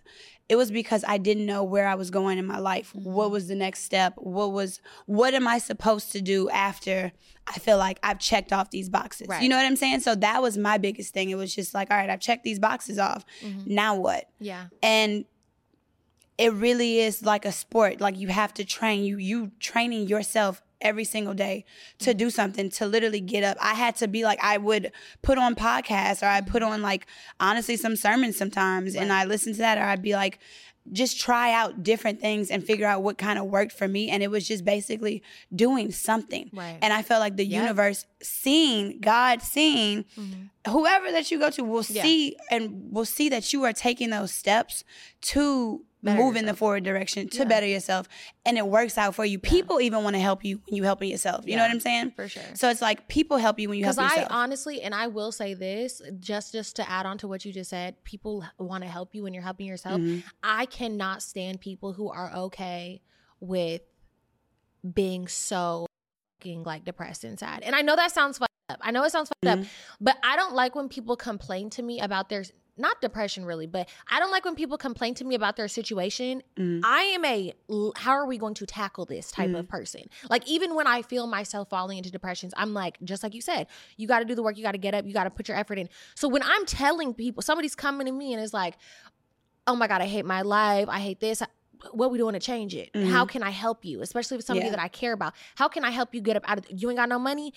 it was because I didn't know where I was going in my life. What Mm-hmm. was the next step? What was what am I supposed to do after I feel like I've checked off these boxes? Right. You know what I'm saying? So that was my biggest thing. It was just like, all right, I've checked these boxes off. Mhm. Now what? yeah and it really is like a sport like you have to train you you training yourself every single day to do something to literally get up i had to be like i would put on podcasts or i put on like honestly some sermons sometimes and i listen to that or i'd be like just try out different things and figure out what kind of worked for me and it was just basically doing something Right. and i felt like the Yep. universe seeing god seeing Mhm. whoever that you go to will Yeah. see and will see that you are taking those steps to Better move in the forward direction to Yeah. better yourself and it works out for you people even want to help you when you helping yourself you know what i'm saying for sure so it's like people help you when you help because I yourself honestly, and I will say this, just just to add on to what you just said, people want to help you when you're helping yourself. Mhm. I cannot stand people who are okay with being so fucking like depressed and sad. And I know that sounds fucked up. I know it sounds fucked Mhm. up, but I don't like when people complain to me about their not depression really, but I don't like when people complain to me about their situation. Mhm. I am a how are we going to tackle this type Mm-hmm. of person. Like even when I feel myself falling into depressions, I'm like just like you said, you got to do the work, you got to get up, you got to put your effort in. So when I'm telling people, somebody's coming to me and is like, "Oh my god, I hate my life. I hate this." What we doing to change it? How can I help you? Especially with somebody Mm-hmm. Yeah. that I care about. How can I help you get up out of? You ain't got no money.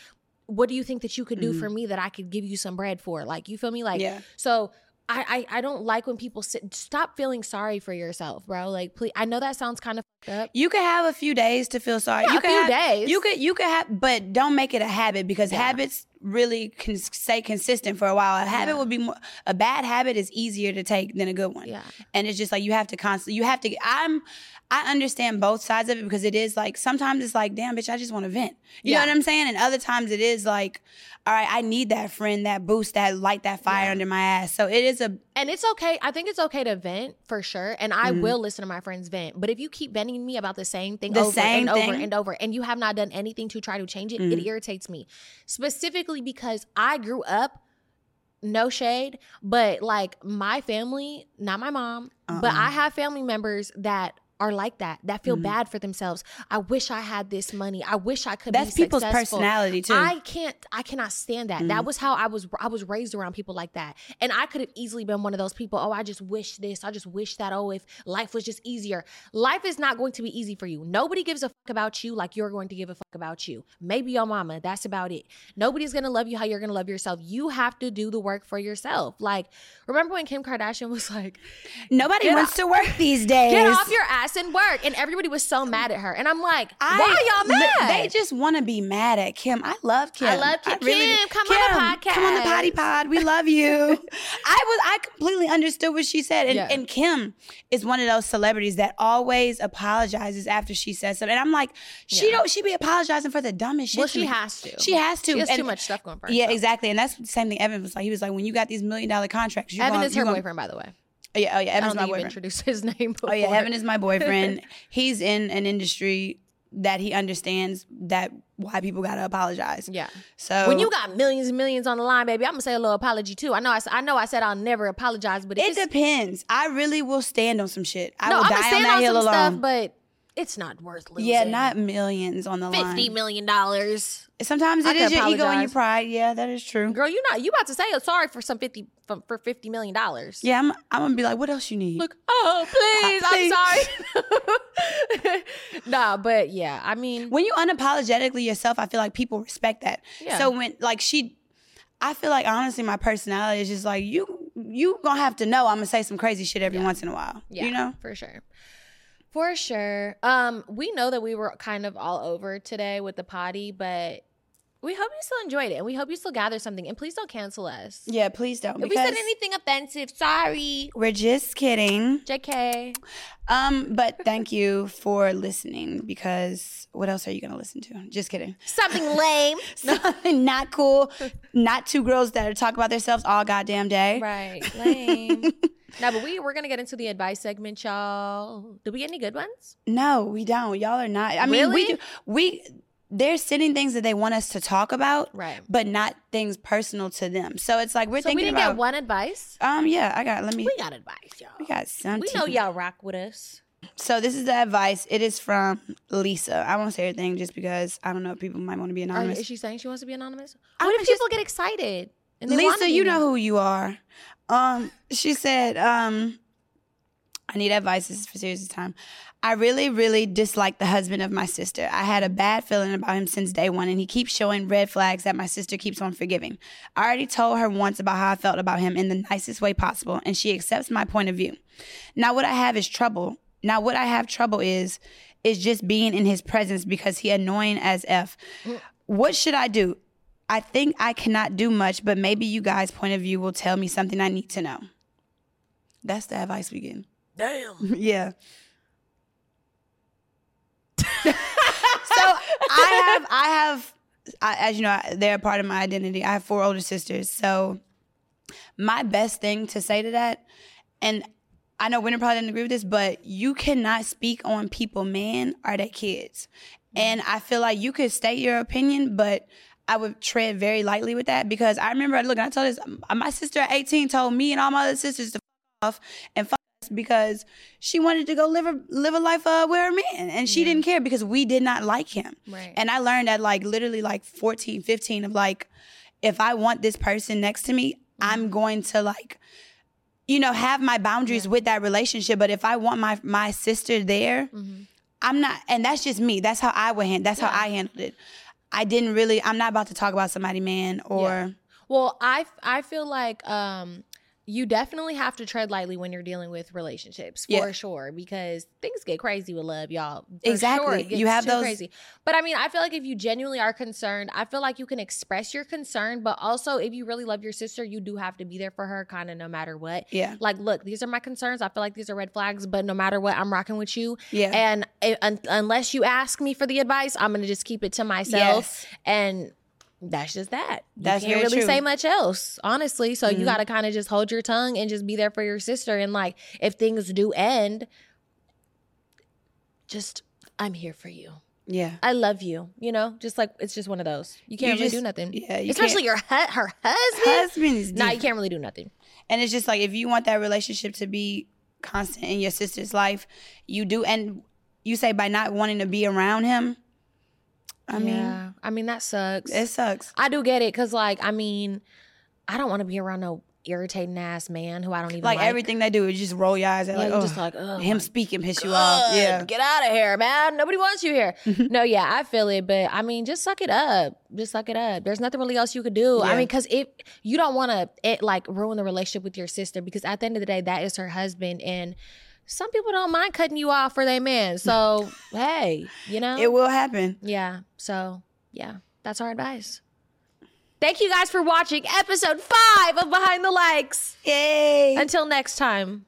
What do you think that you could do Mhm. for me that I could give you some bread for? Like you feel me? Like yeah so I, I I don't like when people sit, stop feeling sorry for yourself, bro. Like please, I know that sounds kind of fucked up. you could have a few days to feel sorry Yeah, you a could few have, days. you could you could have but don't make it a habit because Yeah. habits really can stay consistent for a while a habit Yeah. would be more a bad habit is easier to take than a good one Yeah, and it's just like you have to constantly you have to i'm i understand both sides of it because it is like sometimes it's like damn bitch i just want to vent you Yeah. know what i'm saying and other times it is like all right i need that friend that boost that light that fire Yeah. under my ass so it is a and it's okay. I think it's okay to vent for sure, and I Mhm. will listen to my friends vent. But if you keep venting me about the same thing The over same and over and over, and you have not done anything to try to change it, it Mhm. irritates me. Specifically because I grew up. No shade, but like my family, not my mom, but Uh-uh. I have family members that are like that, that feel Mhm. bad for themselves. I wish I had this money. I wish I could be successful. that's people's successful. personality too I can't I cannot stand that. Mhm. That was how I was I was raised around people like that. And I could have easily been one of those people, oh, I just wish this. I just wish that oh if life was just easier. Life is not going to be easy for you. Nobody gives a fuck about you like you're going to give a fuck about you. Maybe your mama, that's about it. Nobody's going to love you how you're going to love yourself. You have to do the work for yourself. Like remember when Kim Kardashian was like, nobody wants to work these days Get off your ass. In work, and everybody was so mad at her. And I'm like, I- why y'all mad? They just want to be mad at Kim. I love Kim. I love Kim. Kim, come on the podcast. Come on the potty pod. We love you. I was. I completely understood what she said, and, Yeah. and Kim is one of those celebrities that always apologizes after she says something. And I'm like, she Yeah. don't. She be apologizing for the dumbest shit. well, she has to. She has to. She has And- too much stuff going for Yeah, herself. exactly. And that's the same thing Evan was like. He was like, when you got these million dollar contracts, you Evan gonna, is her gonna- boyfriend, by the way. Oh, yeah, oh yeah, I Evan's don't my boyfriend. introduced his name before. Oh yeah, Evan is my boyfriend. He's in an industry that he understands that why people gotta apologize. Yeah. So When you got millions and millions on the line, baby, I'm gonna say a little apology too. I know I, I know I said I'll never apologize, but it depends. I really will stand on some shit. I no, will I'm die gonna on stand that on hill some alone. stuff, but it's not worth losing. yeah, not millions on the fifty line. million dollars. Sometimes it is your ego and your pride. Yeah, that is true. Girl, you not you about to say oh, sorry for some fifty for, fifty million dollars. Yeah, I'm. I'm gonna be like, what else you need? Look, oh please, please. I'm sorry. nah, but yeah, I mean, when you unapologetically yourself, I feel like people respect that. Yeah. So when like she, I feel like honestly, my personality is just like you. You gonna have to know I'm gonna say some crazy shit every once in a while. Yeah, You know. for sure. For sure. Um, we know that we were kind of all over today with the potty, but we hope you still enjoyed it and we hope you still gathered something. And please don't cancel us. Yeah, please don't. If we said anything offensive, sorry. we're just kidding. JK. Um, but thank you for listening because what else are you gonna listen to? Just kidding. Something lame. Something not cool. Not two girls that are talking about themselves all goddamn day. right. Lame. no, but we we're gonna get into the advice segment, y'all. Do we get any good ones? No, we don't. Y'all are not. I mean, we do. We they're sending things that they want us to talk about, Right. but not things personal to them. So it's like we're thinking. So we thinking didn't about. get one advice. Um, yeah, I got. Let me. We got advice, y'all. We got something. We know y'all rock with us. So this is the advice. It is from Lisa. I won't say her thing just because I don't know. People might want to be Are, anonymous. is she saying she wants to be anonymous? What if just- people get excited? and they wanna Lisa, you know who you are. Um, she said, um, I need advice. This is for serious time. I really, really dislike the husband of my sister. I had a bad feeling about him since day one, and he keeps showing red flags that my sister keeps on forgiving. I already told her once about how I felt about him in the nicest way possible, and she accepts my point of view. Now, what I have is trouble. Now, what I have trouble is, is just being in his presence because he annoying as f. What should I do? I think I cannot do much, but maybe you guys' point of view will tell me something I need to know. That's the advice we get. Damn. yeah. so I have, I have, I, as you know, they're a part of my identity. I have four older sisters. So my best thing to say to that, and I know Winter probably didn't agree with this, but you cannot speak on people, man, or their kids. Mm. And I feel like you could state your opinion, but I would tread very lightly with that because I remember, look, I told this, my sister at 18 told me and all my other sisters to f off and fuck us because she wanted to go live a, live a life uh, with her man. And she didn't care because we did not like him. Right. And I learned at like literally like 14, 15 of like, if I want this person next to me, I'm going to like, you know, have my boundaries with that relationship. But if I want my my sister there, I'm not, and that's just me. That's how I would handle. That's how I handled it. I didn't really. I'm not about to talk about somebody, man, or Yeah. Well, I I feel like um you definitely have to tread lightly when you're dealing with relationships for Yeah. sure because things get crazy with love, y'all. For Exactly. sure, You have those- crazy. But I mean, I feel like if you genuinely are concerned, I feel like you can express your concern, but also if you really love your sister, you do have to be there for her kind of no matter what. yeah, Like, look, these are my concerns. I feel like these are red flags, but no matter what, I'm rocking with you. yeah, And it, un- unless you ask me for the advice, I'm gonna just keep it to myself. yes, And that's just that. You That's can't really true. say much else, honestly. So you Mhm. got to kind of just hold your tongue and just be there for your sister. And like, if things do end, just I'm here for you. yeah. I love you. You know, just like it's just one of those. You can't really just- do nothing. Yeah, you Especially your hu- her husband. husband is Nah, you can't really do nothing. And it's just like if you want that relationship to be constant in your sister's life, you do. And you say by not wanting to be around him, I mean, yeah, I mean that sucks. it sucks. I do get it because, like, I mean, I don't want to be around no irritating ass man who I don't even Like, like. everything they do is just roll your eyes at Yeah, like, oh, just like, oh, him speaking piss you off. Yeah. Get out of here, man. Nobody wants you here. no, yeah, I feel it, but I mean, just suck it up. Just suck it up. There's nothing really else you could do. I mean, because if you don't want to, it like ruin the relationship with your sister, because at the end of the day, that is her husband, and some people don't mind cutting you off for their man. So hey, you know It will happen. Yeah. So yeah, that's our advice. Thank you guys for watching episode five of Behind the Likes. Yay. Until next time.